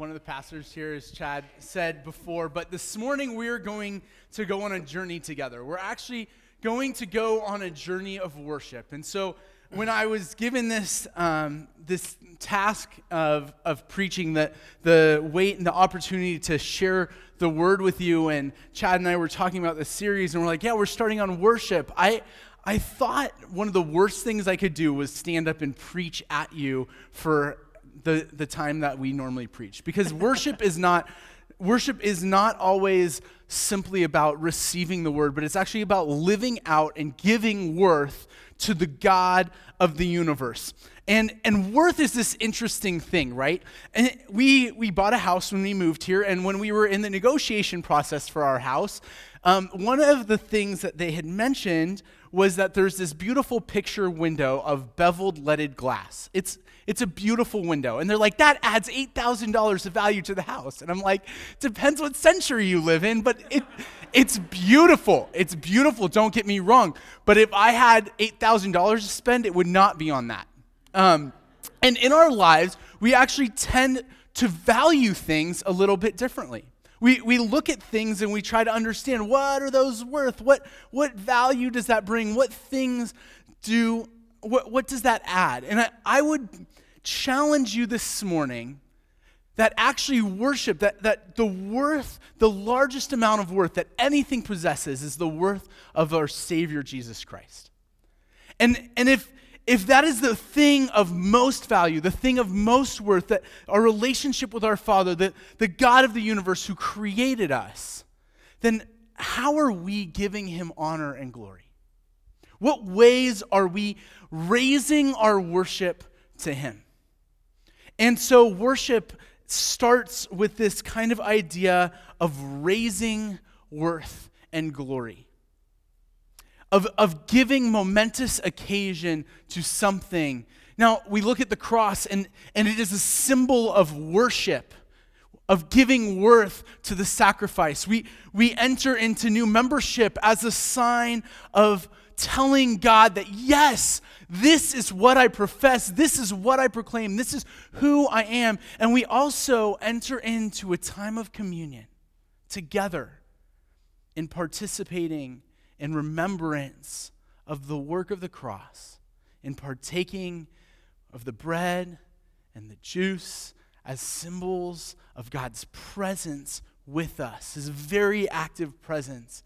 one of the pastors here, as Chad said before, but this morning we're going to go on a journey together. We're actually going to go on a journey of worship. And so when I was given this, um, this task of, of preaching, the, the weight and the opportunity to share the word with you, and Chad and I were talking about this series, and we're like, yeah, we're starting on worship. I, I thought one of the worst things I could do was stand up and preach at you for the, the time that we normally preach. Because worship is not worship is not always simply about receiving the word, but it's actually about living out and giving worth to the God of the universe. And, and worth is this interesting thing, right? And we, we bought a house when we moved here, and when we were in the negotiation process for our house, um, one of the things that they had mentioned was that there's this beautiful picture window of beveled leaded glass. It's, it's a beautiful window. And they're like, that adds $8,000 of value to the house. And I'm like, depends what century you live in, but it, it's beautiful. It's beautiful, don't get me wrong. But if I had $8,000 to spend, it would not be on that. Um, and in our lives, we actually tend to value things a little bit differently. We, we look at things and we try to understand what are those worth? What, what value does that bring? What things do, what, what does that add? And I, I would challenge you this morning that actually worship, that, that the worth, the largest amount of worth that anything possesses is the worth of our Savior Jesus Christ. And, and if, if that is the thing of most value, the thing of most worth, that our relationship with our Father, the, the God of the universe who created us, then how are we giving him honor and glory? What ways are we raising our worship to him? And so, worship starts with this kind of idea of raising worth and glory of, of giving momentous occasion to something. Now, we look at the cross, and, and it is a symbol of worship, of giving worth to the sacrifice. We, we enter into new membership as a sign of telling God that, yes, this is what I profess, this is what I proclaim, this is who I am. And we also enter into a time of communion together in participating in remembrance of the work of the cross, in partaking of the bread and the juice as symbols of God's presence with us, his very active presence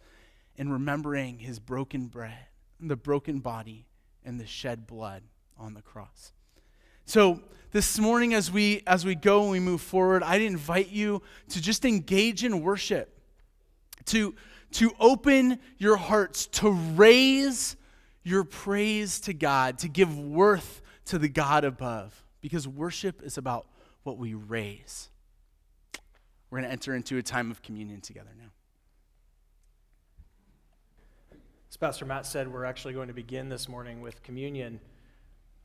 in remembering his broken bread, the broken body, and the shed blood on the cross. So, this morning as we as we go and we move forward, I'd invite you to just engage in worship. To to open your hearts, to raise your praise to God, to give worth to the God above. Because worship is about what we raise. We're going to enter into a time of communion together now. As Pastor Matt said, we're actually going to begin this morning with communion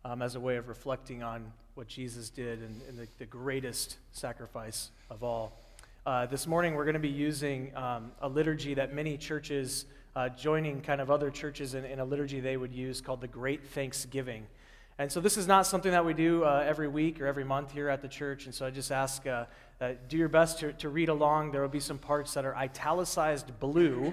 um, as a way of reflecting on what Jesus did and, and the, the greatest sacrifice of all. Uh, this morning, we're going to be using um, a liturgy that many churches, uh, joining kind of other churches in, in, a liturgy they would use called the Great Thanksgiving. And so, this is not something that we do uh, every week or every month here at the church. And so, I just ask uh, do your best to, to read along. There will be some parts that are italicized blue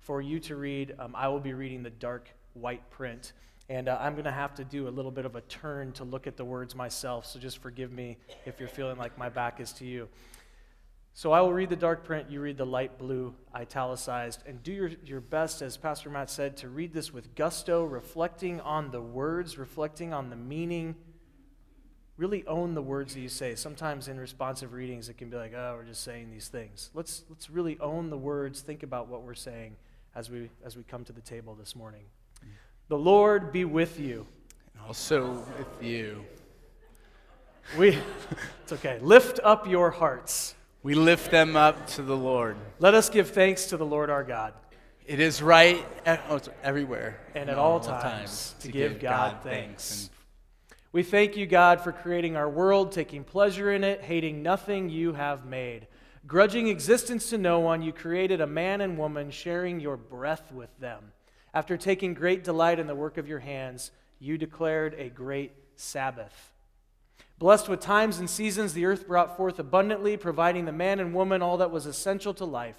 for you to read. Um, I will be reading the dark white print. And uh, I'm going to have to do a little bit of a turn to look at the words myself. So just forgive me if you're feeling like my back is to you. So I will read the dark print, you read the light blue italicized, and do your, your best, as Pastor Matt said, to read this with gusto, reflecting on the words, reflecting on the meaning. Really own the words that you say. Sometimes in responsive readings, it can be like, oh, we're just saying these things. Let's, let's really own the words, think about what we're saying as we, as we come to the table this morning. The Lord be with you. And also with you. We, it's okay. Lift up your hearts. We lift them up to the Lord. Let us give thanks to the Lord our God. It is right oh, everywhere and at all, all times, times, to, give, give God, God, thanks. we thank you, God, for creating our world, taking pleasure in it, hating nothing you have made. Grudging existence to no one, you created a man and woman, sharing your breath with them. After taking great delight in the work of your hands, you declared a great Sabbath. Blessed with times and seasons, the earth brought forth abundantly, providing the man and woman all that was essential to life.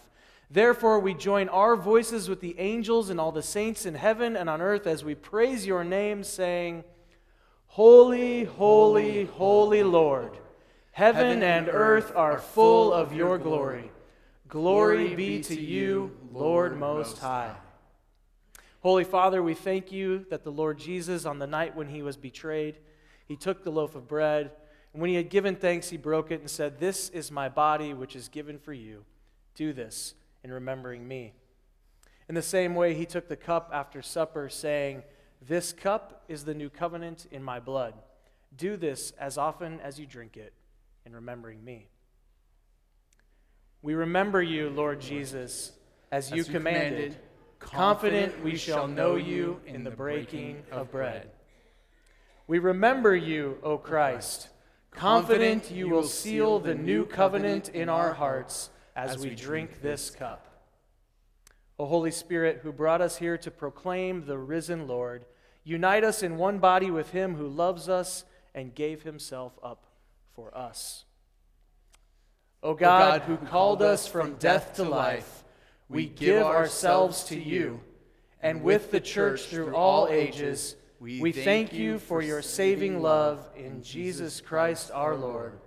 Therefore, we join our voices with the angels and all the saints in heaven and on earth as we praise your name, saying, Holy, holy, holy Lord, heaven and earth are full of your glory. Glory be to you, Lord Most High. Holy Father, we thank you that the Lord Jesus, on the night when he was betrayed, he took the loaf of bread, and when he had given thanks, he broke it and said, This is my body, which is given for you. Do this in remembering me. In the same way, he took the cup after supper, saying, This cup is the new covenant in my blood. Do this as often as you drink it in remembering me. We remember you, Lord Jesus, as you, as you commanded. commanded. Confident we shall know you in the breaking of bread. We remember you, O Christ, confident you will seal the new covenant in our hearts as we drink this cup. O Holy Spirit, who brought us here to proclaim the risen Lord, unite us in one body with him who loves us and gave himself up for us. O God, who called us from death to life, we give ourselves to you, and with the church through all ages, we, we thank you for your saving love in Jesus Christ our Lord.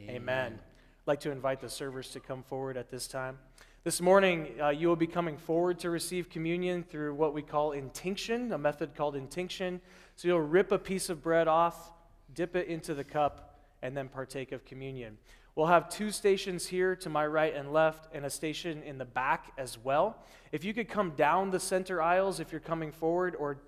Amen. I'd like to invite the servers to come forward at this time. This morning, uh, you will be coming forward to receive communion through what we call intinction, a method called intinction. So you'll rip a piece of bread off, dip it into the cup, and then partake of communion. We'll have two stations here to my right and left, and a station in the back as well. If you could come down the center aisles if you're coming forward, or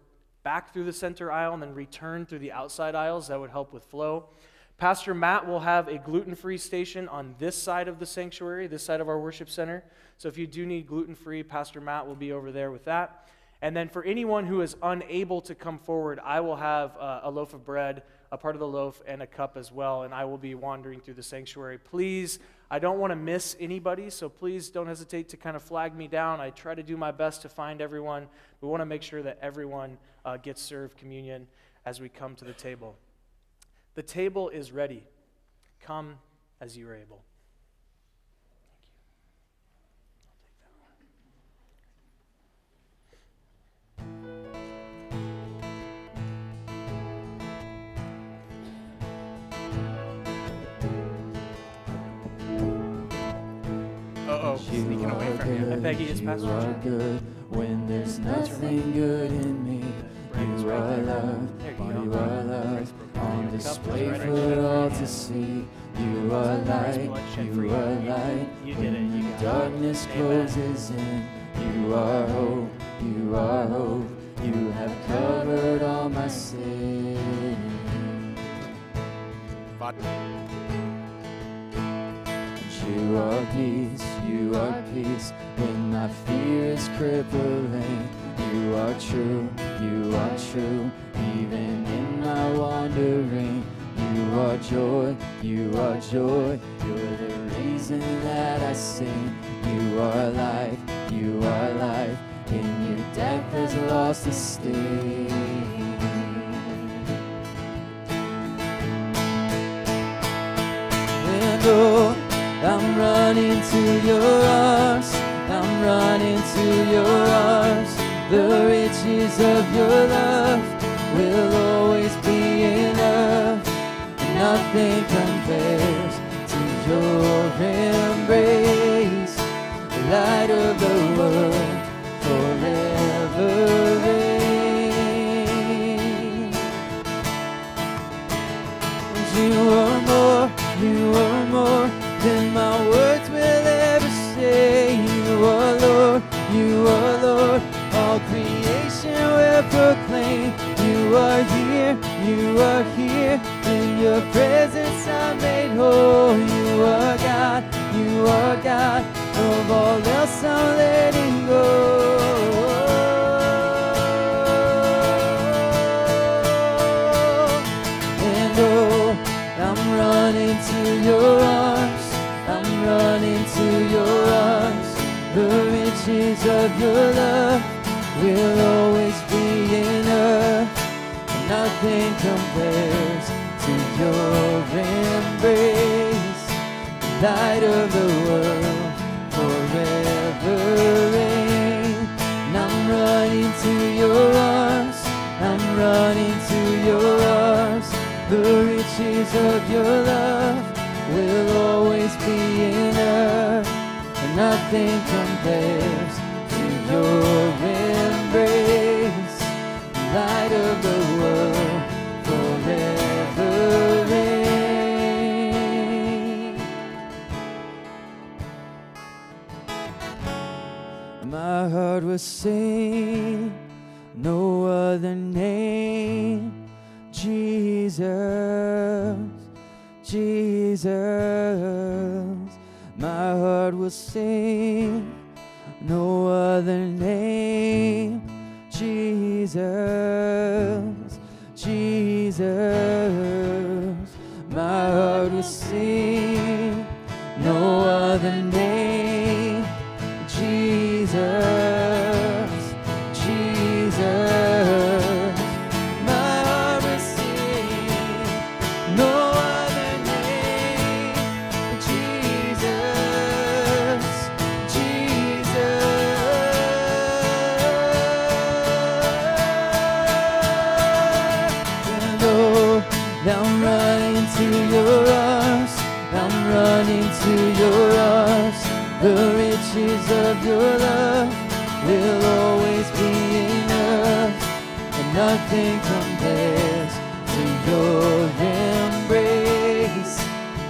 back through the center aisle and then return through the outside aisles. That would help with flow. Pastor Matt will have a gluten free station on this side of the sanctuary, this side of our worship center. So if you do need gluten free, Pastor Matt will be over there with that. And then for anyone who is unable to come forward, I will have uh, a loaf of bread, a part of the loaf, and a cup as well. And I will be wandering through the sanctuary. Please, I don't want to miss anybody, so please don't hesitate to kind of flag me down. I try to do my best to find everyone. We want to make sure that everyone uh, gets served communion as we come to the table. The table is ready. Come as you are able. oh sneaking away from you. Peggy is Pastor. good when there's nothing good in me. You are love, you are love, on display for all to see. You are light, you are light, when darkness closes in. You are hope, you are hope, you have covered all my sin. Are peace, you are peace when my fear is crippling. You are true, you are true, even in my wandering. You are joy, you are joy, you're the reason that I sing. You are life, you are life, in your death has lost its sting. I'm running to your arms. I'm running to your arms. The riches of your love will always be enough. Nothing compares to your embrace. The light of the world proclaim. You are here, you are here. In your presence I'm made whole. You are God, you are God. Of all else I'm letting go. And oh, I'm running to your arms run into your arms. The riches of your love will always. Nothing compares to your embrace, light of the world, forever reign. And I'm running to your arms, I'm running to your arms. The riches of your love will always be enough, and nothing compares to your embrace, light of the heart will sing no other name, Jesus, Jesus. My heart will sing no other name, Jesus, Jesus. My heart will sing your love will always be enough, and nothing compares to your embrace,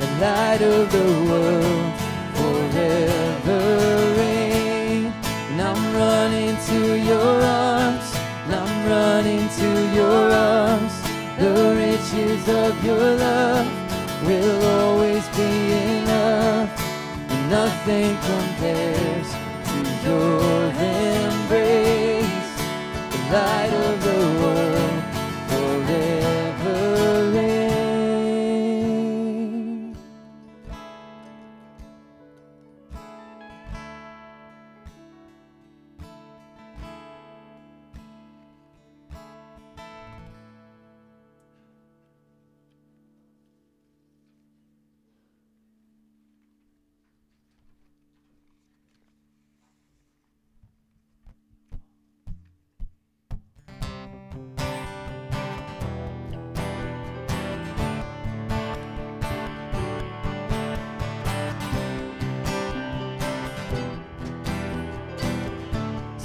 the light of the world forever reign. And I'm running to your arms, and I'm running to your arms. The riches of your love will always be enough, and nothing compares the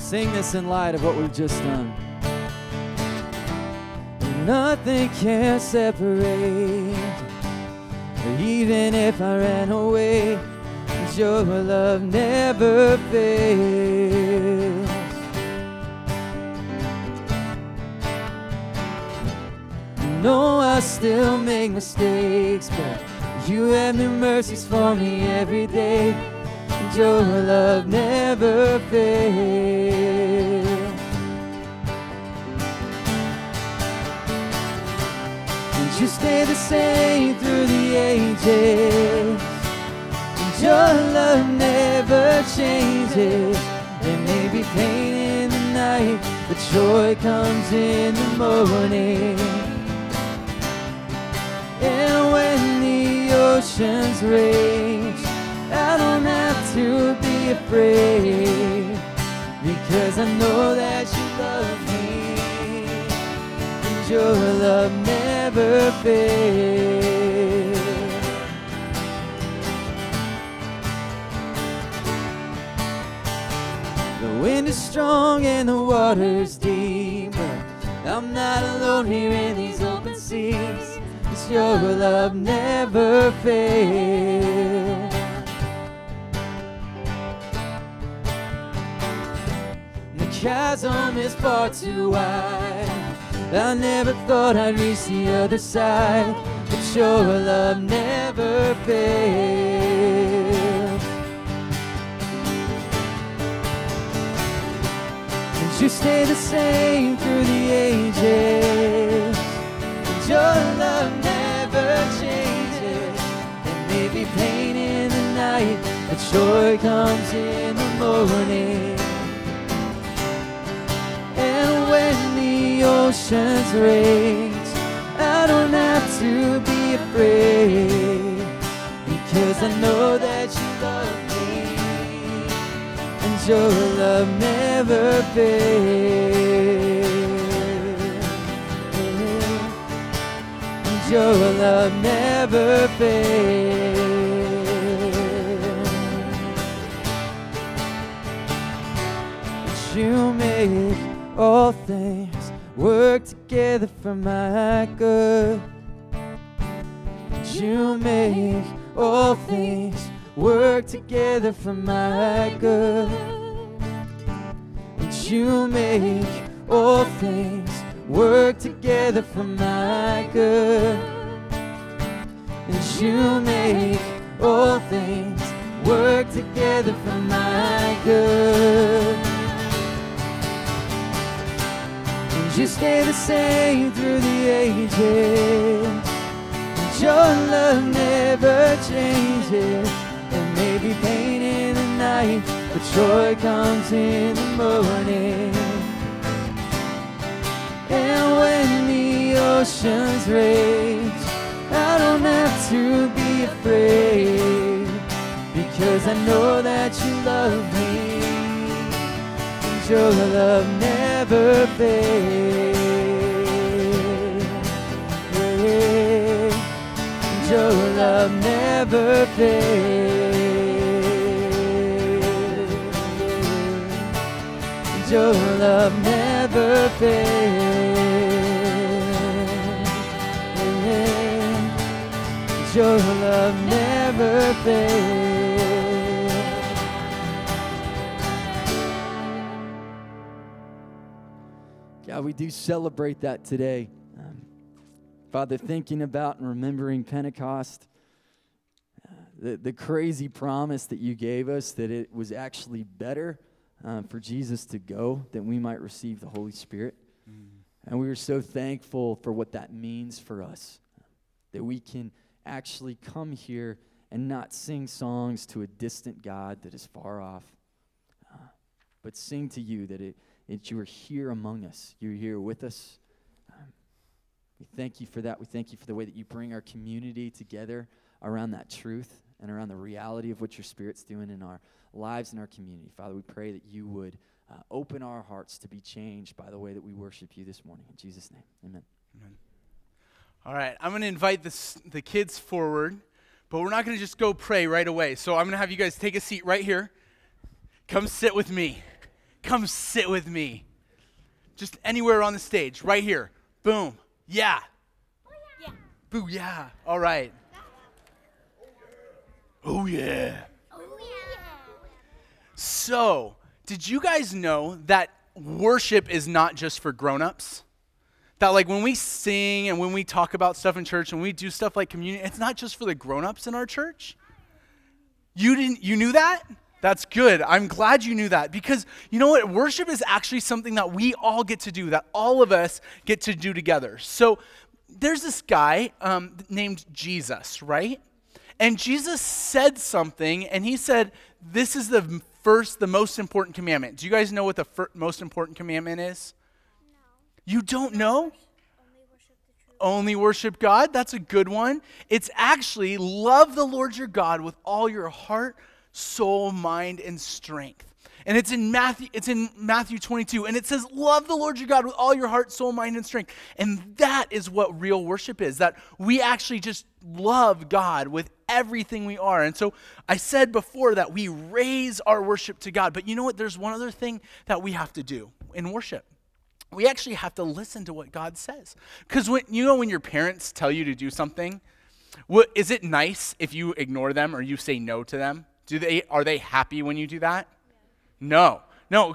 Sing this in light of what we've just done. Nothing can separate, even if I ran away. Your love never fails. know I still make mistakes, but you have new mercies for me every day. And your love never fails. And you stay the same through the ages. And your love never changes. There may be pain in the night, but joy comes in the morning. And when the oceans rage, I don't have to be afraid because I know that you love me and your love never fails. The wind is strong and the water's deep, but I'm not alone here in these open seas. 'cause your love never fails. Chasm is far too wide. I never thought I'd reach the other side, but your love never fails. And you stay the same through the ages. And your love never changes. There may be pain in the night, but joy comes in the morning. When the oceans rage, I don't have to be afraid because I know that you love me and your love never fails. And your love never fails. You make all things work together for my good. You make all things work together for my good. And you make all things work together for my good. And you make all things work together for my good. You stay the same through the ages. And your love never changes. There may be pain in the night, but joy comes in the morning. And when the oceans rage, I don't have to be afraid because I know that you love me your love never fades. And your love never. And your love never fades. Your love never fades. God, we do celebrate that today. Um, Father, thinking about and remembering Pentecost, uh, the, the crazy promise that you gave us that it was actually better uh, for Jesus to go that we might receive the Holy Spirit. And we are so thankful for what that means for us, that we can actually come here and not sing songs to a distant God that is far off, uh, but sing to you that, it, that you are here among us. You're here with us. Um, we thank you for that. We thank you for the way that you bring our community together around that truth and around the reality of what your Spirit's doing in our lives and our community. Father, we pray that you would uh, open our hearts to be changed by the way that we worship you this morning. In Jesus' name, amen. amen. All right, I'm going to invite the, the kids forward, but we're not going to just go pray right away. So I'm going to have you guys take a seat right here. Come sit with me. Come sit with me. Just anywhere on the stage, right here. Boom. Yeah. Yeah. Boo, yeah. All right. Oh, yeah. Oh yeah. So, did you guys know that worship is not just for grown-ups? That like when we sing and when we talk about stuff in church and we do stuff like communion, it's not just for the grown-ups in our church. You didn't you knew that? That's good. I'm glad you knew that because you know what? Worship is actually something that we all get to do, that all of us get to do together. So there's this guy um, named Jesus, right? And Jesus said something, and he said, This is the first, the most important commandment. Do you guys know what the fir- most important commandment is? No. You don't know? Only worship the true. Only worship God. That's a good one. It's actually love the Lord your God with all your heart, soul, mind, and strength. And it's in Matthew, it's in Matthew 22, and it says, Love the Lord your God with all your heart, soul, mind, and strength. And that is what real worship is, that we actually just love God with everything we are. And so I said before that we raise our worship to God. But you know what? There's one other thing that we have to do in worship we actually have to listen to what God says. Because when you know when your parents tell you to do something, what, is it nice if you ignore them or you say no to them? Do they are they happy when you do that? No. No,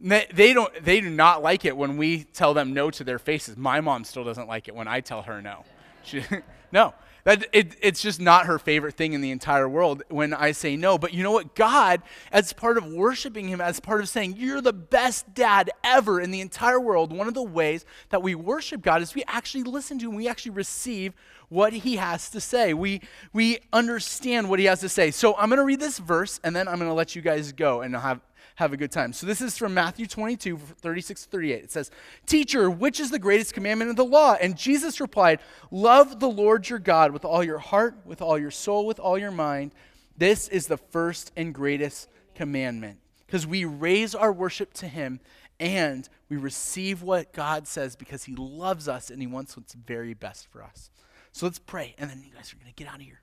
they don't they do not like it when we tell them no to their faces. My mom still doesn't like it when I tell her no. She, no. That it, it's just not her favorite thing in the entire world when I say no. But you know what? God, as part of worshiping Him, as part of saying, You're the best dad ever in the entire world, one of the ways that we worship God is we actually listen to Him. We actually receive what He has to say. We, we understand what He has to say. So I'm going to read this verse and then I'm going to let you guys go and have, have a good time. So this is from Matthew 22, 36 38. It says, Teacher, which is the greatest commandment of the law? And Jesus replied, Love the Lord your God with all your heart, with all your soul, with all your mind. This is the first and greatest commandment. Because we raise our worship to him and we receive what God says because he loves us and he wants what's very best for us. So let's pray, and then you guys are going to get out of here.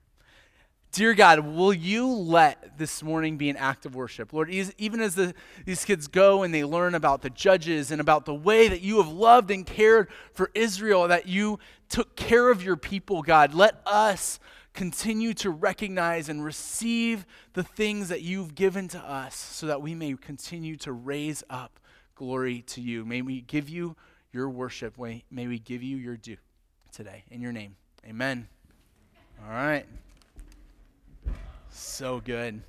Dear God, will you let this morning be an act of worship? Lord, even as the, these kids go and they learn about the judges and about the way that you have loved and cared for Israel, that you took care of your people, God, let us continue to recognize and receive the things that you've given to us so that we may continue to raise up glory to you. May we give you your worship. May we give you your due today. In your name, amen. All right. So good.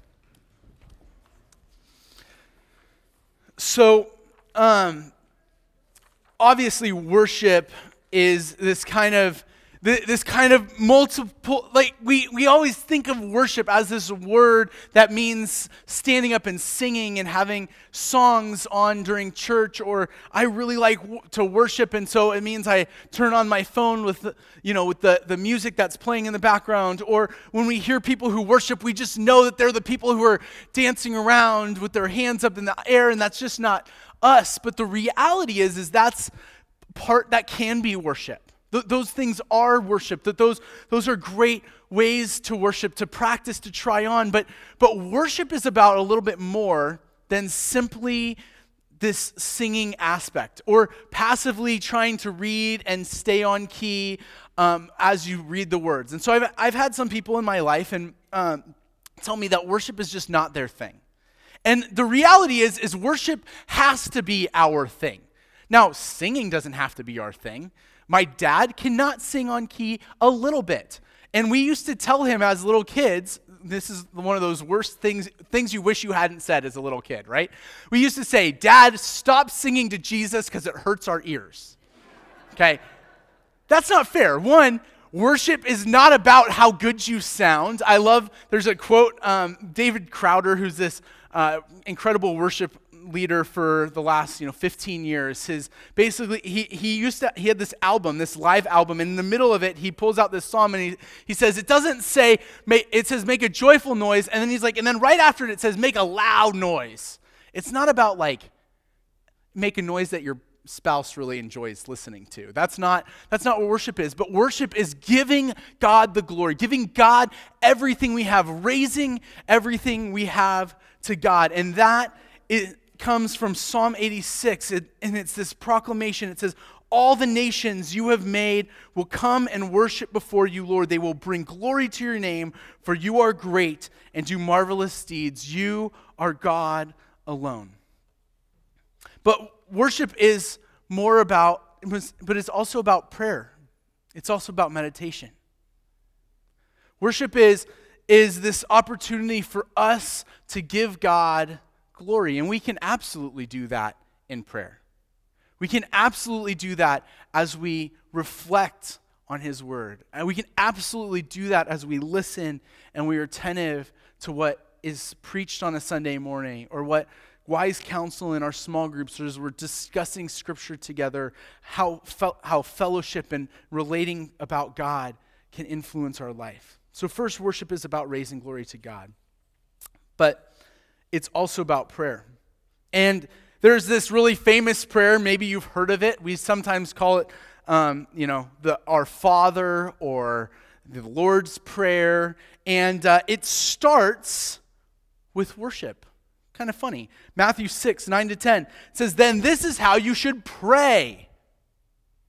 So, um, obviously, worship is this kind of this kind of multiple like we, we always think of worship as this word that means standing up and singing and having songs on during church or i really like to worship and so it means i turn on my phone with you know with the, the music that's playing in the background or when we hear people who worship we just know that they're the people who are dancing around with their hands up in the air and that's just not us but the reality is is that's part that can be worship Th- those things are worship. That those, those are great ways to worship, to practice, to try on. But, but worship is about a little bit more than simply this singing aspect or passively trying to read and stay on key um, as you read the words. And so I've, I've had some people in my life and um, tell me that worship is just not their thing. And the reality is, is worship has to be our thing. Now, singing doesn't have to be our thing. My dad cannot sing on key a little bit. And we used to tell him as little kids, this is one of those worst things things you wish you hadn't said as a little kid, right? We used to say, "Dad, stop singing to Jesus cuz it hurts our ears." Okay? That's not fair. One, worship is not about how good you sound. I love, there's a quote, um, David Crowder, who's this uh, incredible worship leader for the last you know 15 years. His basically he, he used to he had this album this live album. And in the middle of it he pulls out this psalm and he, he says it doesn't say it says make a joyful noise. And then he's like and then right after it it says make a loud noise. It's not about like make a noise that your spouse really enjoys listening to. That's not that's not what worship is. But worship is giving god the glory giving god everything we have raising everything we have to god. And that is, comes from Psalm 86, it, and it's this proclamation. It says, All the nations you have made will come and worship before you, Lord. They will bring glory to your name, for you are great and do marvelous deeds. You are God alone. But worship is more about, but it's also about prayer, it's also about meditation. Worship is, is this opportunity for us to give God glory. And we can absolutely do that in prayer. We can absolutely do that as we reflect on His Word. And we can absolutely do that as we listen and we are attentive to what is preached on a Sunday morning or what wise counsel in our small groups or as we're discussing Scripture together, how, fe- how fellowship and relating about God can influence our life. So, first, worship is about raising glory to God. But it's also about prayer. And there's this really famous prayer, maybe you've heard of it. We sometimes call it, um, you know, the Our Father or the Lord's Prayer. And uh, it starts with worship. Kind of funny. Matthew 6, 9 to 10 says, Then this is how you should pray.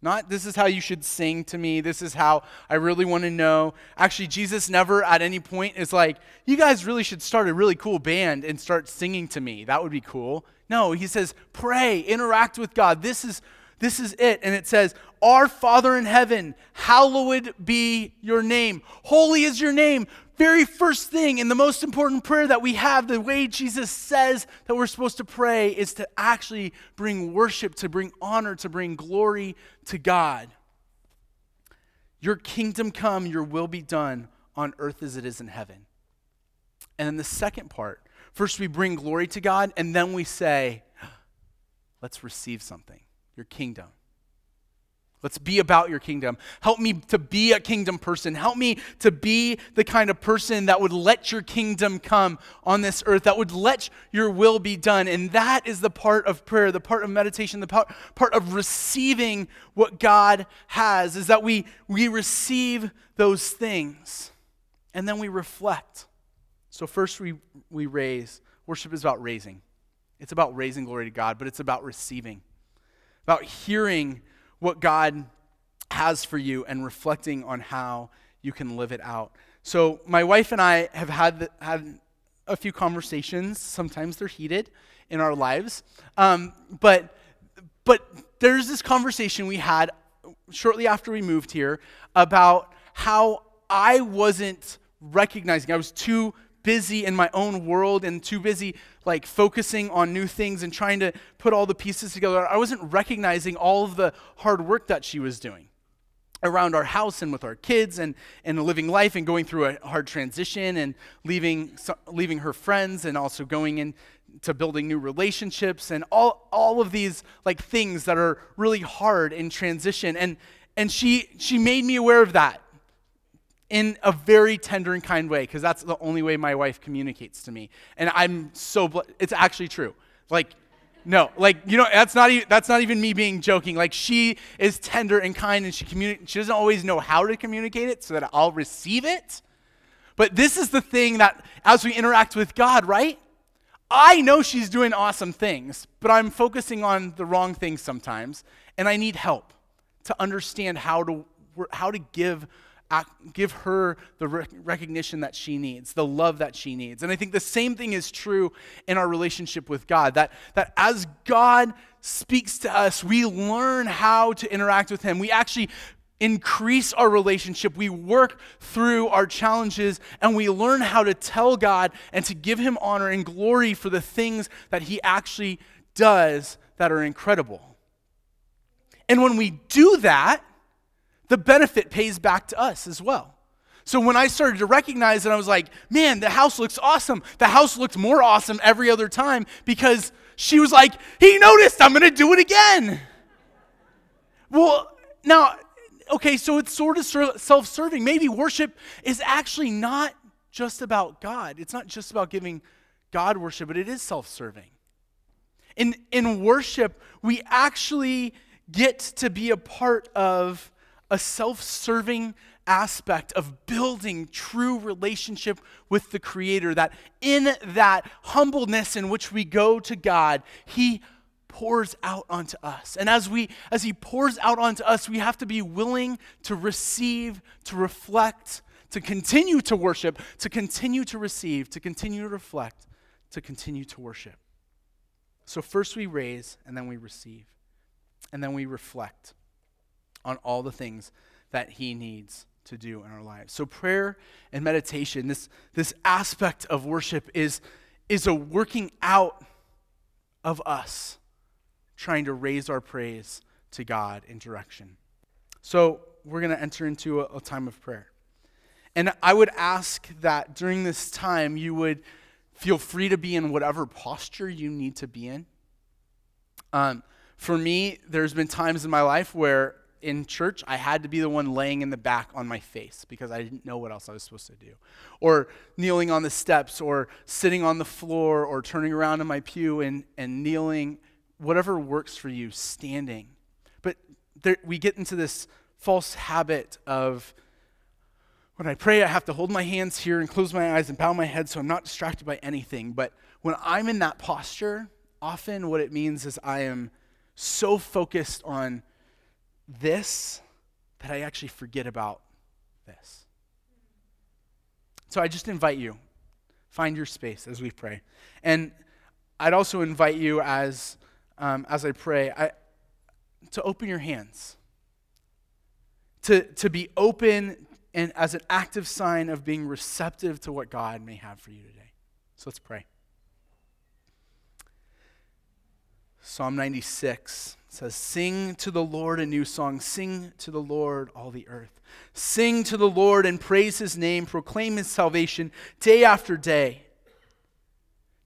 Not this is how you should sing to me. This is how I really want to know. Actually, Jesus never at any point is like, you guys really should start a really cool band and start singing to me. That would be cool. No, he says, pray, interact with God. This is this is it. And it says, Our Father in heaven, hallowed be your name. Holy is your name very first thing and the most important prayer that we have, the way Jesus says that we're supposed to pray, is to actually bring worship, to bring honor, to bring glory to God. Your kingdom come, your will be done on earth as it is in heaven. And then the second part, First, we bring glory to God, and then we say, let's receive something, your kingdom. Let's be about your kingdom. Help me to be a kingdom person. Help me to be the kind of person that would let your kingdom come on this earth, that would let your will be done. And that is the part of prayer, the part of meditation, the part, part of receiving what God has, is that we, we receive those things and then we reflect. So, first we, we raise. Worship is about raising, it's about raising glory to God, but it's about receiving, about hearing what God has for you and reflecting on how you can live it out. So, my wife and I have had, the, had a few conversations. Sometimes they're heated in our lives. Um, but, but there's this conversation we had shortly after we moved here about how I wasn't recognizing, I was too busy in my own world and too busy like focusing on new things and trying to put all the pieces together. I wasn't recognizing all of the hard work that she was doing around our house and with our kids and, and living life and going through a hard transition and leaving, leaving her friends and also going into building new relationships and all, all of these like things that are really hard in transition. And, and she, she made me aware of that in a very tender and kind way because that's the only way my wife communicates to me. And i'm so bl- it's actually true. Like no like you know that's not even that's not even me being joking. Like she is tender and kind and she communi- she doesn't always know how to communicate it so that i'll receive it. But this is the thing that as we interact with god right? I know she's doing awesome things but i'm focusing on the wrong things sometimes and i need help to understand how to how to give give her the recognition that she needs, the love that she needs. And I think the same thing is true in our relationship with God. That, that as God speaks to us, we learn how to interact with Him. We actually increase our relationship. We work through our challenges and we learn how to tell God and to give Him honor and glory for the things that He actually does that are incredible. And when we do that, the benefit pays back to us as well. So when I started to recognize it, I was like, man, the house looks awesome. The house looked more awesome every other time because she was like, he noticed, I'm going to do it again. Well, now, okay, so it's sort of self serving. Maybe worship is actually not just about God, it's not just about giving God worship, but it is self serving. In, in worship, we actually get to be a part of a self serving aspect of building true relationship with the Creator. That in that humbleness in which we go to God, He pours out onto us. And as we as he pours out onto us, we have to be willing to receive, to reflect, to continue to worship, to continue to receive, to continue to reflect, to continue to worship. So first we raise and then we receive. And then we reflect on all the things that He needs to do in our lives. So, prayer and meditation, this, this aspect of worship, is, is a working out of us trying to raise our praise to God in direction. So, we're going to enter into a, a time of prayer. And I would ask that during this time you would feel free to be in whatever posture you need to be in. Um, for me, there's been times in my life where in church, I had to be the one laying in the back on my face because I didn't know what else I was supposed to do. Or kneeling on the steps, or sitting on the floor, or turning around in my pew and, and kneeling, whatever works for you, standing. But there, we get into this false habit of when I pray, I have to hold my hands here and close my eyes and bow my head so I'm not distracted by anything. But when I'm in that posture, often what it means is I am so focused on this that I actually forget about this. So I just invite you, find your space as we pray. And I'd also invite you as, um, as I pray I, to open your hands, to, to be open and as an active sign of being receptive to what God may have for you today. So let's pray. Psalm 96 says, Sing to the Lord a new song. Sing to the Lord, all the earth. Sing to the Lord and praise his name. Proclaim his salvation day after day.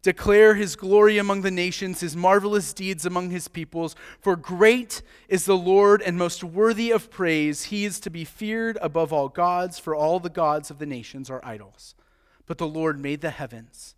Declare his glory among the nations, his marvelous deeds among his peoples. For great is the Lord and most worthy of praise. He is to be feared above all gods, for all the gods of the nations are idols. But the Lord made the heavens.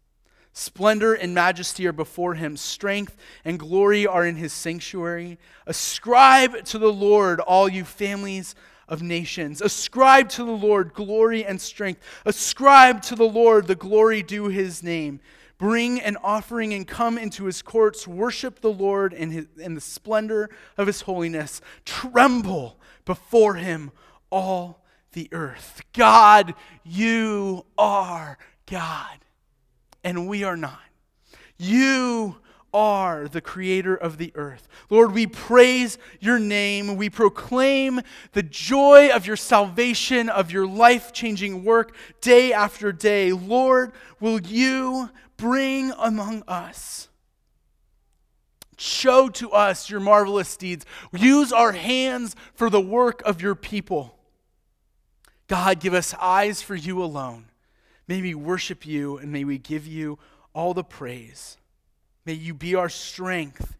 Splendor and majesty are before him, strength and glory are in his sanctuary. Ascribe to the Lord, all you families of nations. Ascribe to the Lord glory and strength. Ascribe to the Lord the glory due his name. Bring an offering and come into his courts. Worship the Lord in, his, in the splendor of his holiness. Tremble before him, all the earth. God, you are God, and we are not. You are the creator of the earth. Lord, we praise your name. We proclaim the joy of your salvation, of your life changing work day after day. Lord, will you bring among us? Show to us your marvelous deeds. Use our hands for the work of your people. God, give us eyes for you alone. May we worship you and may we give you all the praise. May you be our strength.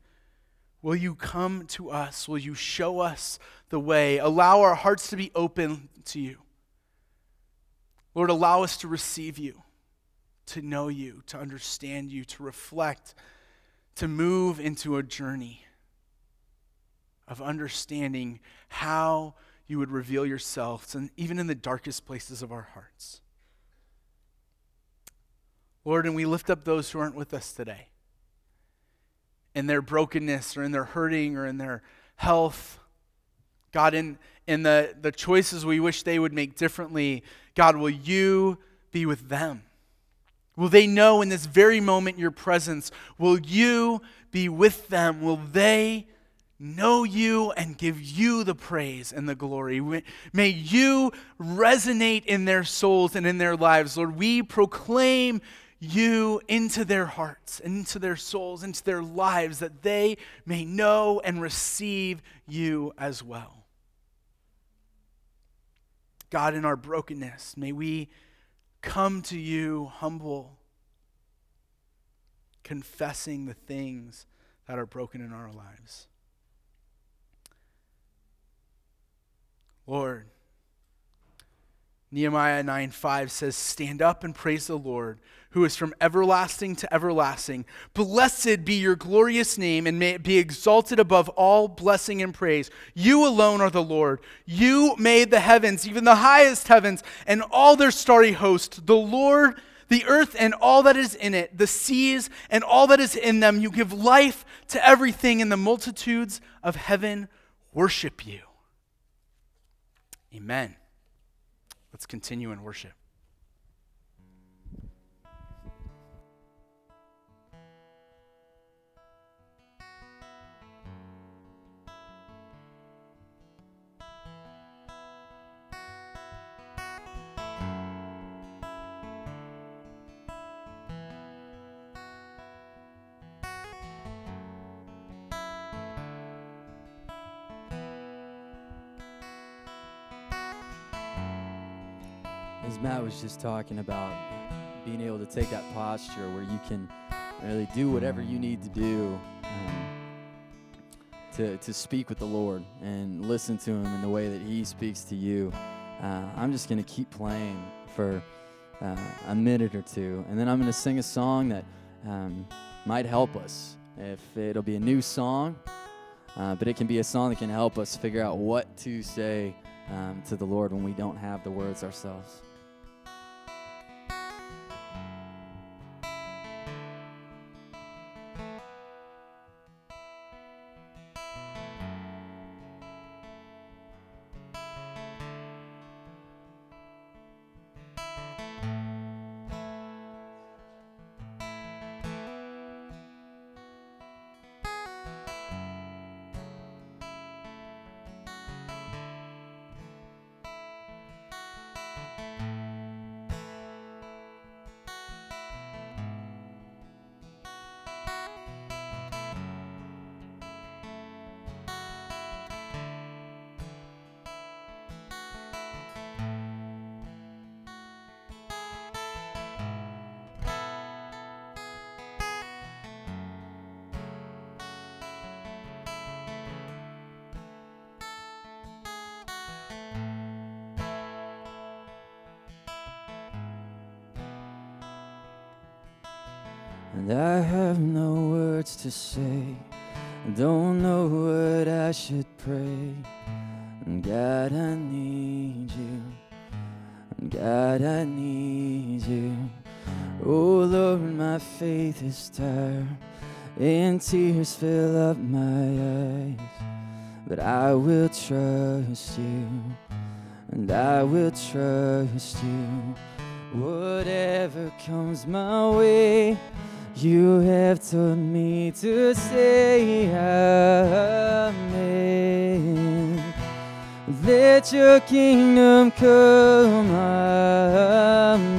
Will you come to us? Will you show us the way? Allow our hearts to be open to you. Lord, allow us to receive you, to know you, to understand you, to reflect, to move into a journey of understanding how you would reveal yourself, and even in the darkest places of our hearts. Lord, and we lift up those who aren't with us today in their brokenness or in their hurting or in their health. God, in, in the, the choices we wish they would make differently, God, will you be with them? Will they know in this very moment your presence? Will you be with them? Will they know you and give you the praise and the glory? May you resonate in their souls and in their lives. Lord, we proclaim you into their hearts, into their souls, into their lives, that they may know and receive you as well. God, in our brokenness, may we come to you humble, confessing the things that are broken in our lives. Lord, Nehemiah 9 5 says, Stand up and praise the Lord who is from everlasting to everlasting. Blessed be your glorious name, and may it be exalted above all blessing and praise. You alone are the Lord. You made the heavens, even the highest heavens, and all their starry host. The Lord, the earth and all that is in it, the seas and all that is in them. You give life to everything, and the multitudes of heaven worship you. Amen. Let's continue in worship. As Matt was just talking about being able to take that posture where you can really do whatever you need to do um, to, to speak with the Lord and listen to Him in the way that He speaks to you. Uh, I'm just going to keep playing for uh, a minute or two, and then I'm going to sing a song that um, might help us. If it'll be a new song, uh, but it can be a song that can help us figure out what to say um, to the Lord when we don't have the words ourselves. Have no words to say. Don't know what I should pray. God, I need you. God, I need you. Oh Lord, my faith is tired, and tears fill up my eyes. But I will trust you, and I will trust you. Whatever comes my way, you have taught me to say Amen. Let your kingdom come, Amen.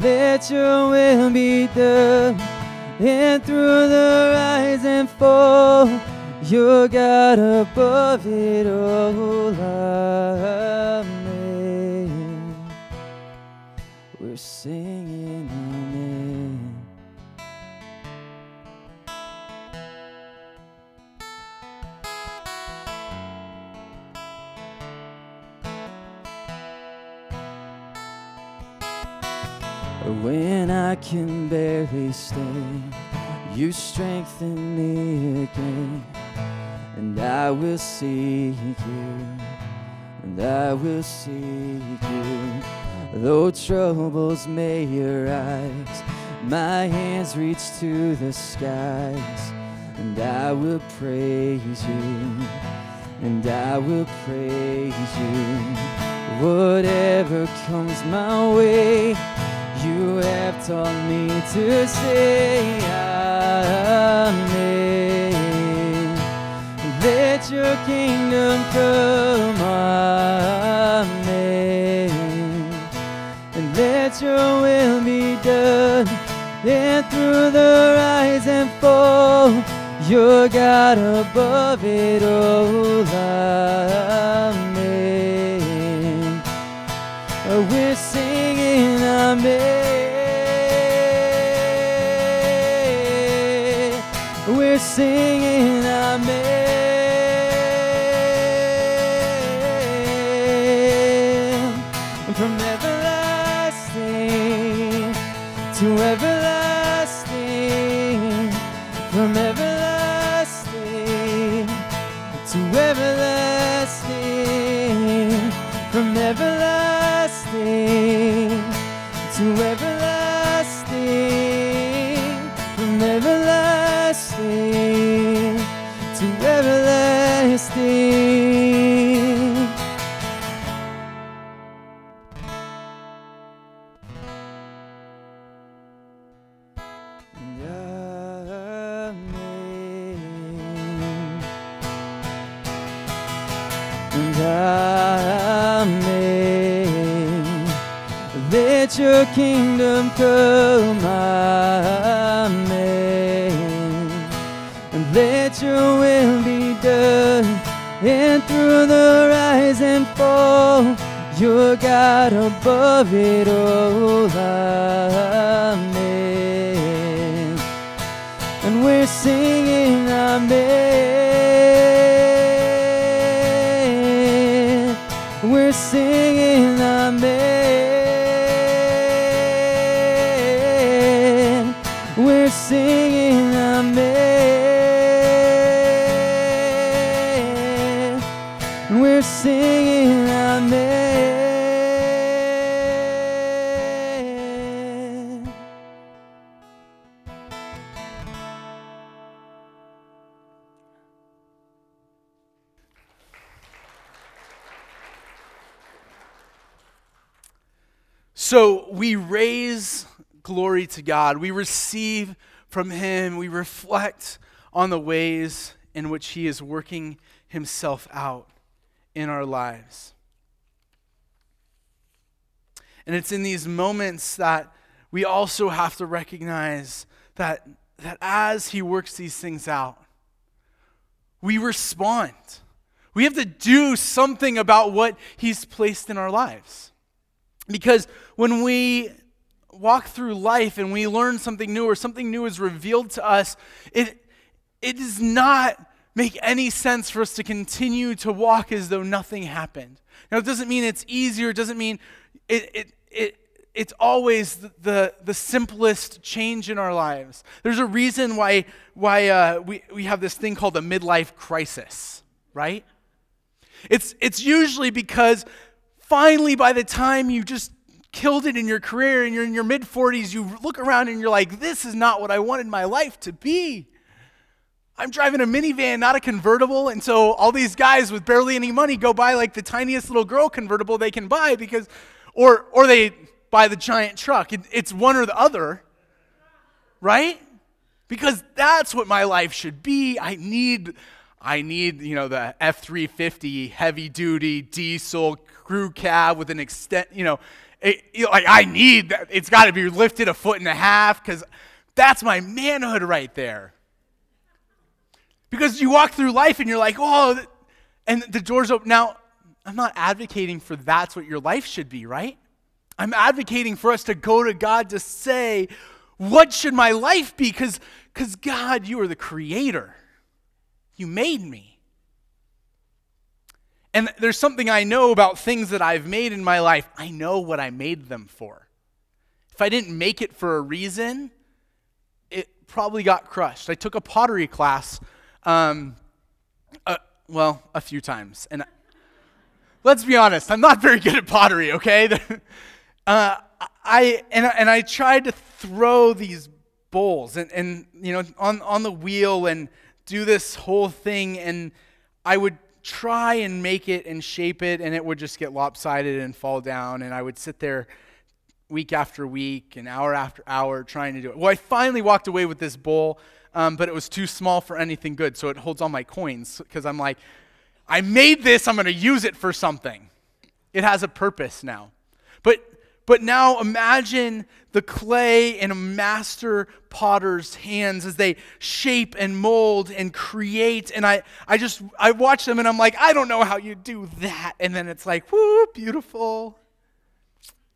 Let your will be done, and through the rise and fall, you're God above it all, Amen. We're singing, I can barely stand, you strengthen me again, and I will seek you, and I will seek you. Though troubles may arise, my hands reach to the skies, and I will praise you, and I will praise you. Whatever comes my way, you have taught me to say Amen. Let your kingdom come, Amen. And let your will be done. And through the rise and fall, you're God above it all, Amen. We're singing Amen. We're singing kingdom come, Amen. And let your will be done. And through the rise and fall, you're God above it all. So we raise glory to God. We receive from Him. We reflect on the ways in which He is working Himself out in our lives. And it's in these moments that we also have to recognize that, that as He works these things out, we respond. We have to do something about what He's placed in our lives. Because when we walk through life and we learn something new or something new is revealed to us, it, it does not make any sense for us to continue to walk as though nothing happened. Now, it doesn't mean it's easier, it doesn't mean it, it, it, it's always the, the, the simplest change in our lives. There's a reason why, why uh, we, we have this thing called a midlife crisis, right? It's, it's usually because finally, by the time you just killed it in your career and you're in your mid 40s, you look around and you're like, this is not what I wanted my life to be. I'm driving a minivan, not a convertible. And so all these guys with barely any money go buy like the tiniest little girl convertible they can buy because, or, or they buy the giant truck. It, it's one or the other, right? Because that's what my life should be. I need, I need, you know, the F 350 heavy duty diesel crew cab with an extent, you know, it, like I need that. It's got to be lifted a foot and a half because that's my manhood right there. Because you walk through life and you're like, oh, and the door's open. Now, I'm not advocating for that's what your life should be, right? I'm advocating for us to go to God to say, what should my life be? Because God, you are the creator. You made me. And there's something I know about things that I've made in my life. I know what I made them for. If I didn't make it for a reason, it probably got crushed. I took a pottery class, um, uh, well, a few times. And let's be honest, I'm not very good at pottery, okay? uh, I, and, and I tried to throw these bowls and, and, you know, on, on the wheel and do this whole thing. And I would try and make it and shape it, and it would just get lopsided and fall down. And I would sit there week after week and hour after hour trying to do it. Well, I finally walked away with this bowl, um, but it was too small for anything good, so it holds all my coins because I'm like, I made this, I'm going to use it for something. It has a purpose now. But but now imagine the clay in a master potter's hands as they shape and mold and create. And I, I just, I watch them and I'm like, I don't know how you do that. And then it's like, whoo, beautiful.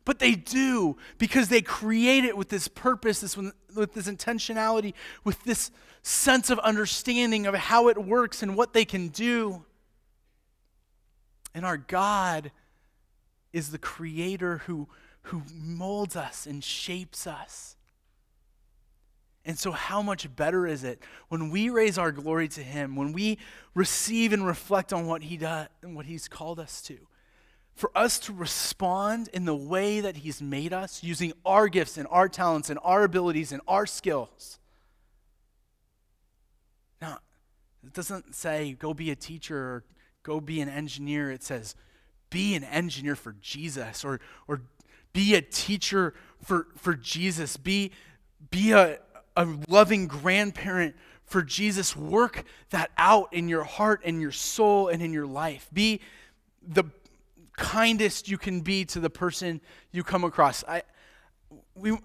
But they do because they create it with this purpose, this, with this intentionality, with this sense of understanding of how it works and what they can do. And our God is the creator who who molds us and shapes us. And so, how much better is it when we raise our glory to Him, when we receive and reflect on what He does and what He's called us to? For us to respond in the way that He's made us, using our gifts and our talents and our abilities and our skills. Now, it doesn't say go be a teacher or go be an engineer. It says be an engineer for Jesus or, or be a teacher for, for Jesus. Be, be a, a loving grandparent for Jesus. Work that out in your heart and your soul and in your life. Be the kindest you can be to the person you come across. I, we,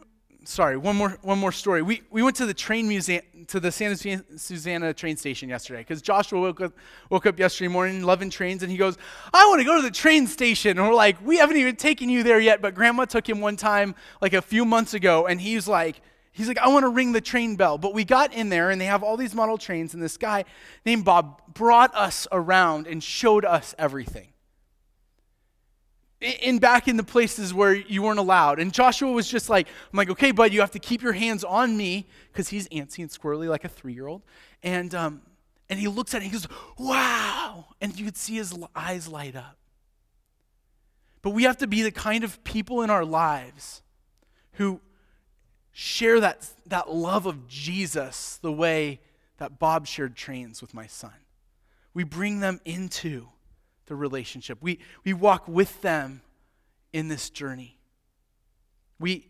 sorry, one more, one more story. We, we went to the train museum, to the Santa Susana train station yesterday because Joshua woke up, woke up yesterday morning loving trains and he goes, I want to go to the train station. And we're like, we haven't even taken you there yet, but grandma took him one time like a few months ago and he's like, he's like, I want to ring the train bell. But we got in there and they have all these model trains and this guy named Bob brought us around and showed us everything in back in the places where you weren't allowed. And Joshua was just like, I'm like, okay, bud, you have to keep your hands on me because he's antsy and squirrely like a three year old. And, um, and he looks at it and he goes, wow. And you could see his eyes light up. But we have to be the kind of people in our lives who share that, that love of Jesus the way that Bob shared trains with my son. We bring them into the relationship. We, we walk with them in this journey. We,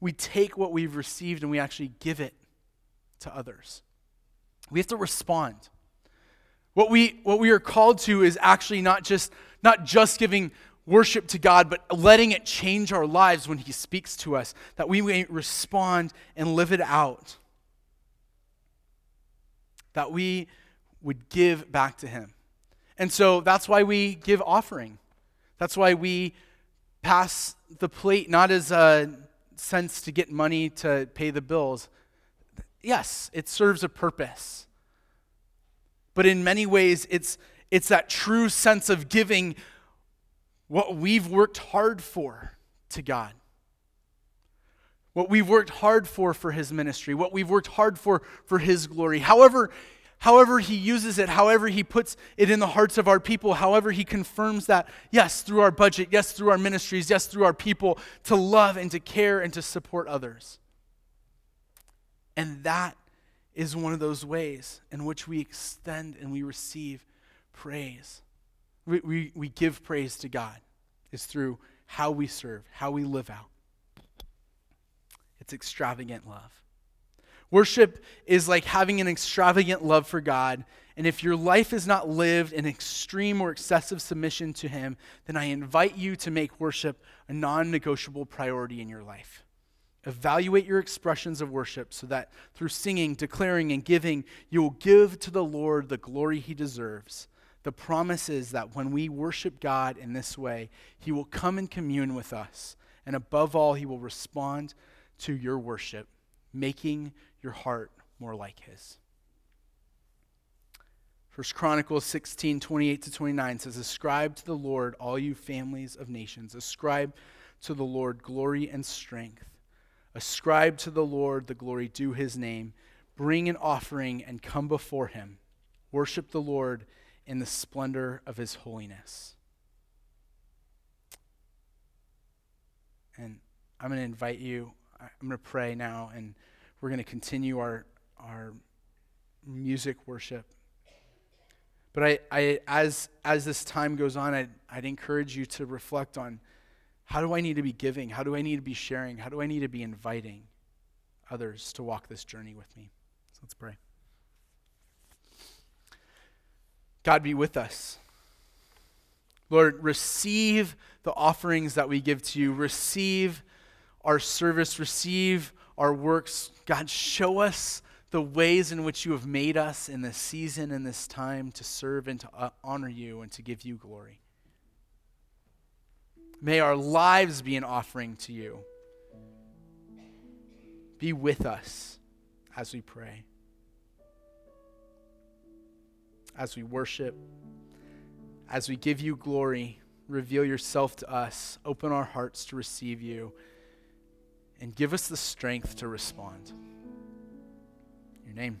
we take what we've received and we actually give it to others. We have to respond. What we, what we are called to is actually not just, not just giving worship to God, but letting it change our lives when He speaks to us, that we may respond and live it out. That we would give back to Him. And so that's why we give offering. That's why we pass the plate not as a sense to get money to pay the bills. Yes, it serves a purpose. But in many ways, it's, it's that true sense of giving what we've worked hard for to God. what we've worked hard for for his ministry, what we've worked hard for for his glory. However, however he uses it, however he puts it in the hearts of our people, however he confirms that, yes, through our budget, yes, through our ministries, yes, through our people, to love and to care and to support others. And that is one of those ways in which we extend and we receive praise. We, we, we give praise to God, is through how we serve, how we live out. It's extravagant love. Worship is like having an extravagant love for God. And if your life is not lived in extreme or excessive submission to Him, then I invite you to make worship a non negotiable priority in your life. Evaluate your expressions of worship so that through singing, declaring, and giving, you will give to the Lord the glory He deserves. The promise is that when we worship God in this way, He will come and commune with us. And above all, He will respond to your worship, making your heart more like his. First Chronicles 16, 28 to 29 says, Ascribe to the Lord, all you families of nations. Ascribe to the Lord glory and strength. Ascribe to the Lord the glory due his name. Bring an offering and come before him. Worship the Lord in the splendor of his holiness. And I'm going to invite you, I'm going to pray now, and we're going to continue our, our music worship. But I, I, as, as this time goes on, I'd, I'd encourage you to reflect on how do I need to be giving? How do I need to be sharing? How do I need to be inviting others to walk this journey with me? So let's pray. God be with us. Lord, receive the offerings that we give to you. Receive our service. Receive our works. God, show us the ways in which you have made us in this season and this time to serve and to uh, honor you and to give you glory. May our lives be an offering to you. Be with us as we pray, as we worship, as we give you glory. Reveal yourself to us. Open our hearts to receive you and give us the strength to respond. Your name.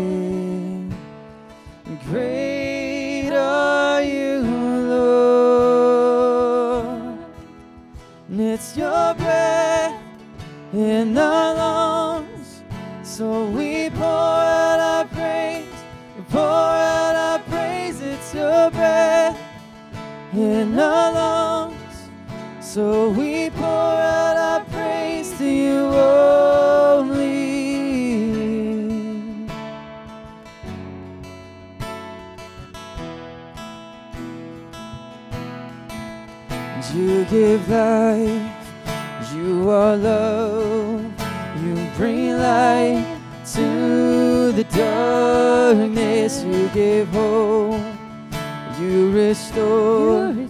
In our lungs. So we pour out our praise to you only. You give life, you are love, you bring light to the darkness, you give hope, you restore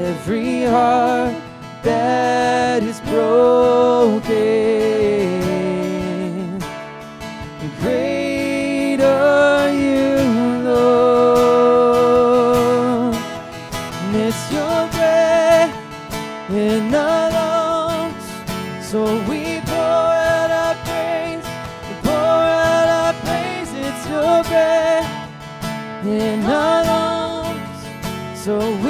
every heart that is broken. Great are you, Lord. It's your breath in our lungs. So we pour out our praise, we pour out our praise. It's your breath in our lungs. So we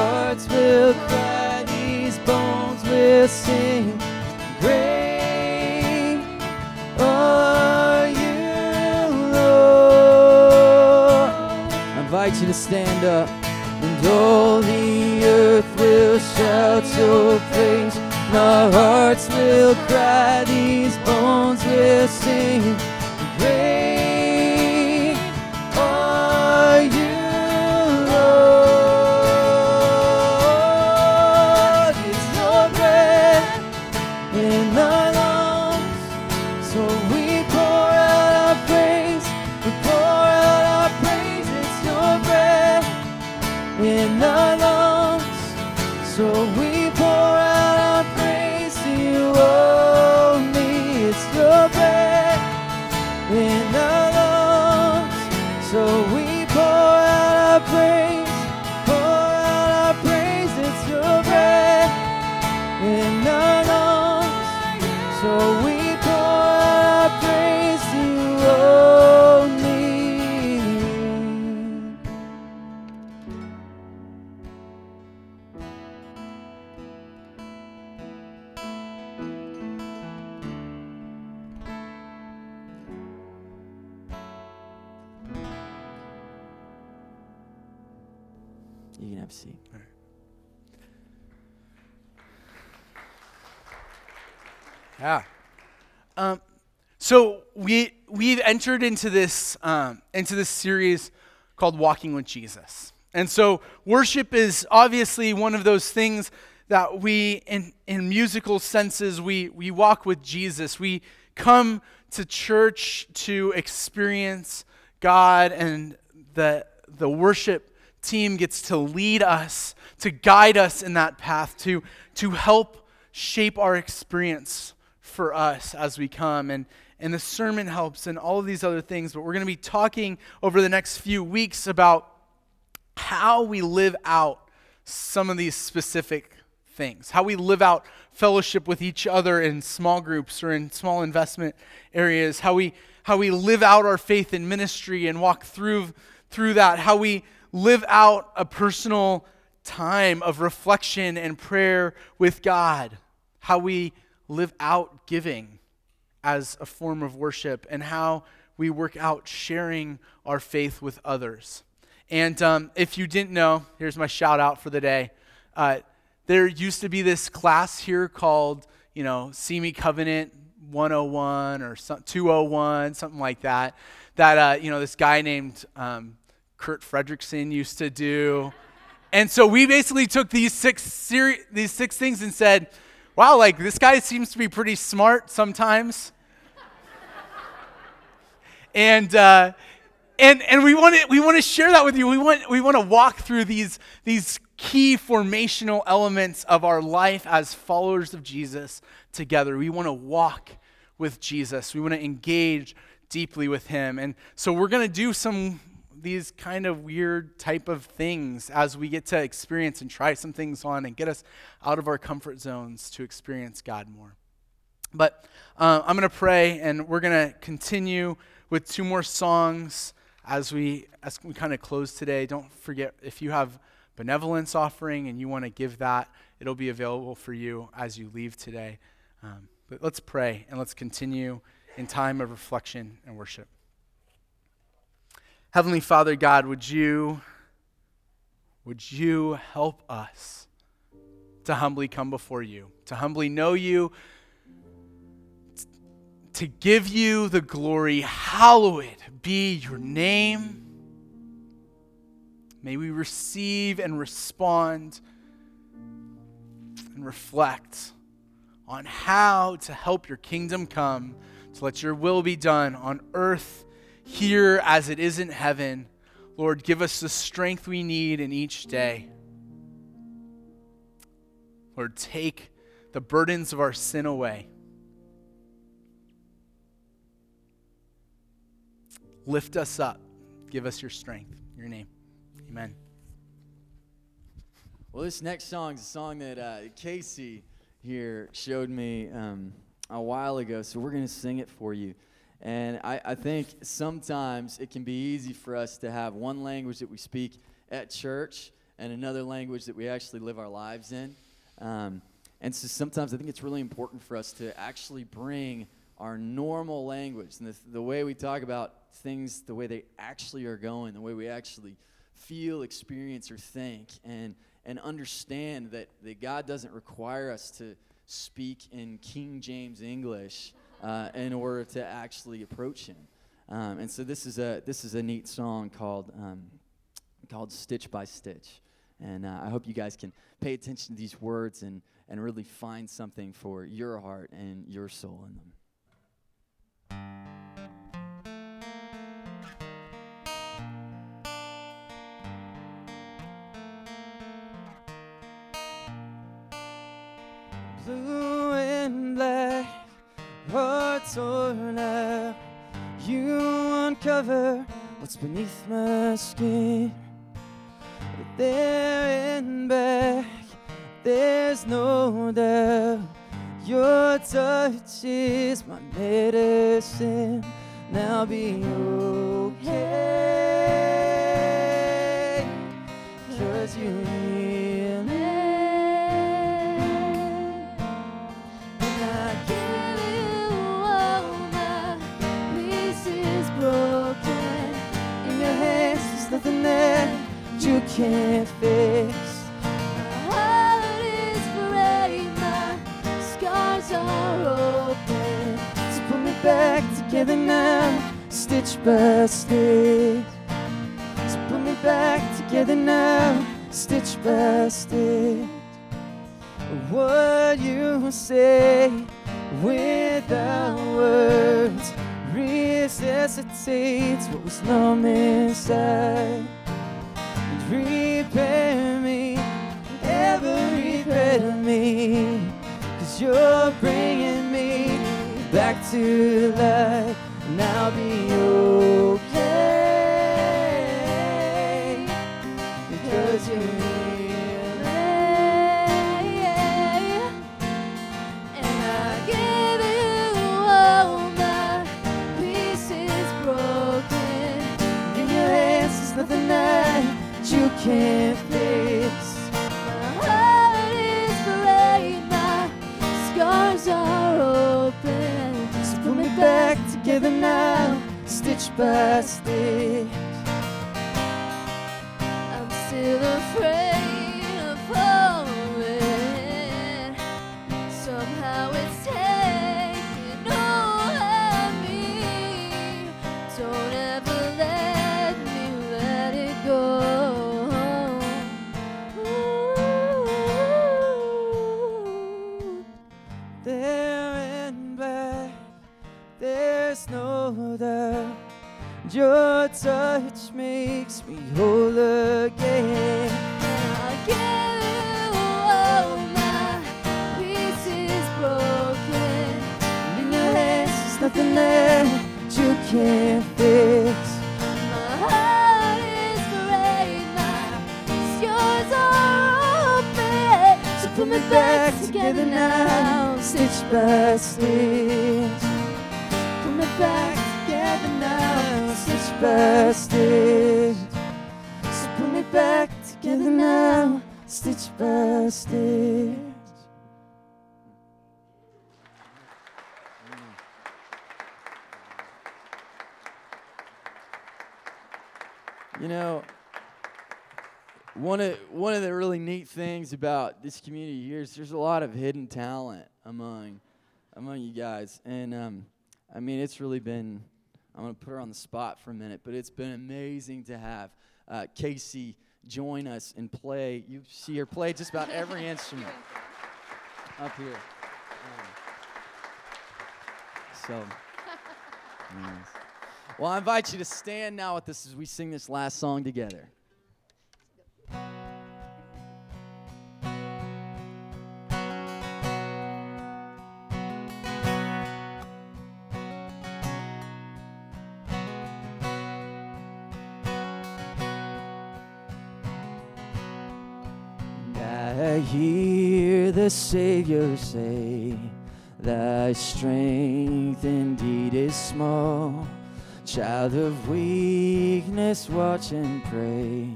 you to stand up. And all the earth will shout your praise. Our hearts will cry, these bones will sing. Entered into this um, into this series called Walking with Jesus, and so worship is obviously one of those things that we, in in musical senses, we we walk with Jesus. We come to church to experience God, and the the worship team gets to lead us, to guide us in that path, to to help shape our experience for us as we come and and the sermon helps and all of these other things but we're going to be talking over the next few weeks about how we live out some of these specific things how we live out fellowship with each other in small groups or in small investment areas how we how we live out our faith in ministry and walk through through that how we live out a personal time of reflection and prayer with God how we live out giving as a form of worship and how we work out sharing our faith with others. And um, if you didn't know, here's my shout out for the day. Uh, there used to be this class here called, you know, See Me Covenant 101 or 201, something like that, that, uh, you know, this guy named um, Kurt Fredrickson used to do. And so we basically took these six, seri- these six things and said, wow, like this guy seems to be pretty smart sometimes. and uh, and and we want to we want to share that with you. We want we want to walk through these these key formational elements of our life as followers of Jesus together. We want to walk with Jesus. We want to engage deeply with him. And so we're going to do some these kind of weird type of things as we get to experience and try some things on and get us out of our comfort zones to experience God more. But uh, I'm going to pray, and we're going to continue with two more songs as we as we kind of close today. Don't forget if you have benevolence offering and you want to give that, it'll be available for you as you leave today. Um, but let's pray and let's continue in time of reflection and worship. Heavenly Father God, would you would you help us to humbly come before you, to humbly know you, to give you the glory. Hallowed be your name. May we receive and respond and reflect on how to help your kingdom come, to let your will be done on earth here as it is in heaven. Lord, give us the strength we need in each day. Lord, take the burdens of our sin away. Lift us up. Give us your strength. Your name. Amen. Well, this next song is a song that uh, Casey here showed me um, a while ago, so we're going to sing it for you. And I, I think sometimes it can be easy for us to have one language that we speak at church and another language that we actually live our lives in. Um, and so sometimes I think it's really important for us to actually bring our normal language and the, the way we talk about things, the way they actually are going, the way we actually feel, experience, or think, and, and understand that, that God doesn't require us to speak in King James English uh, in order to actually approach Him. Um, and so this is a this is a neat song called um, called Stitch by Stitch, and uh, I hope you guys can pay attention to these words and and really find something for your heart and your soul in them. What's beneath my skin. But there and back, there's no doubt. Your touch is my medicine. Now be okay. Cause you can't fix. My heart is brave, my scars are open. So put me back together now, stitch by stitch. So put me back together now, stitch by stitch. What you say without words resuscitates what was numb inside. Repair me, every bit of me. Cause you're bringing me back to life. And I'll be okay. Can't fix. My heart is brave, my scars are open. So put me back together now, stitch by stitch. Doubt. Your touch makes me whole again. I give you all my pieces broken. In your hands, there's nothing there that you can't fix. Put me back together now, stitch by stitch. Put me back by stitch. So put me back together now, stitch by stitch. You know, one of one of the really neat things about this community here is there's a lot of hidden talent among among you guys, and um, I mean it's really been. I'm gonna put her on the spot for a minute, but it's been amazing to have uh, Casey join us and play. You see her play just about every instrument up here. Um, so. Well, I invite you to stand now with us as we sing this last song together. Savior say, Thy strength indeed is small. Child of weakness, watch and pray.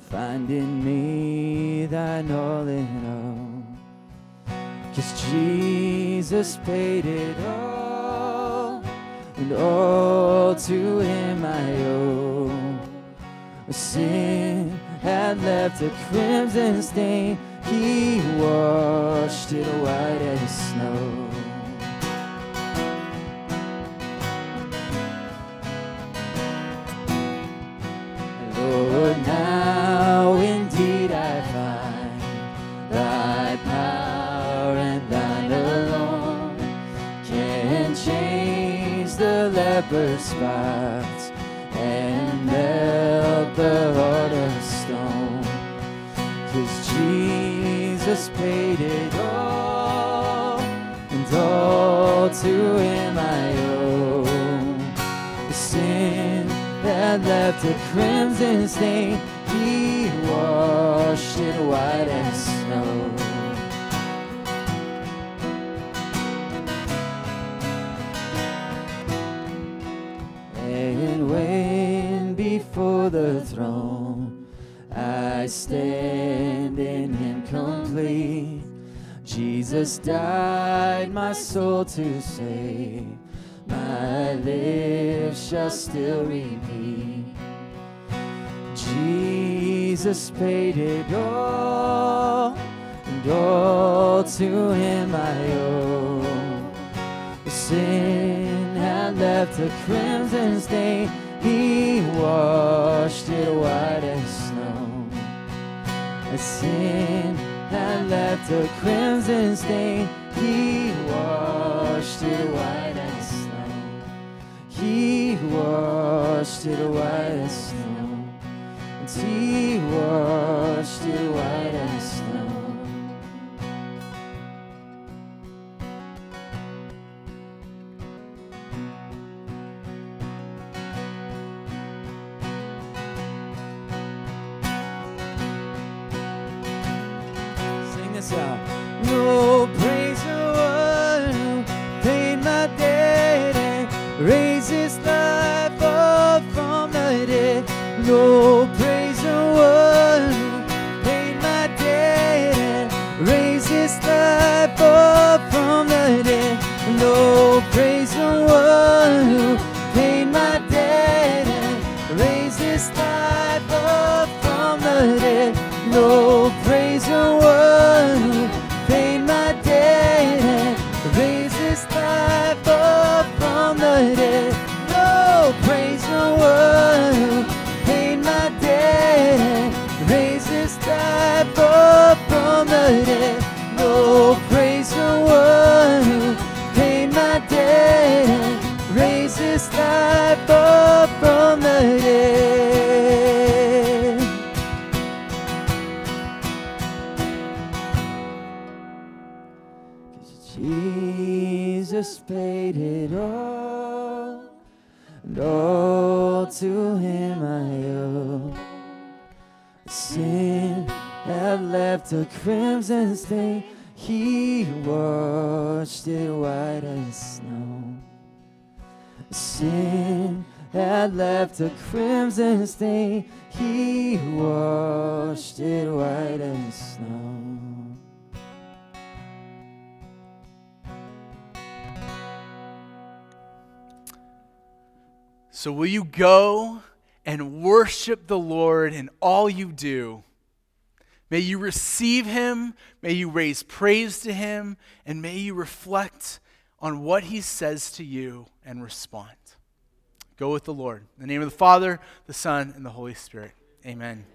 Find in me thine all in all. Cause Jesus paid it all, and all to him I owe. Sin had left a crimson stain, he washed it white as snow. Lord, now indeed I find thy power and thine alone can change the leper's spots left a crimson stain, he washed it white as snow. And when before the throne I stand in Him complete, Jesus died my soul to save. My lips shall still repeat. Jesus paid it all, and all to Him I owe. Sin had left a crimson stain, He washed it white as snow. Sin had left a crimson stain, He washed it white as snow. He washed it white as snow. He washed it white as snow. A crimson stain, he washed it white as snow. Sin had left a crimson stain, he washed it white as snow. So, will you go and worship the Lord in all you do? May you receive him, may you raise praise to him, and may you reflect on what he says to you and respond. Go with the Lord. In the name of the Father, the Son, and the Holy Spirit. Amen.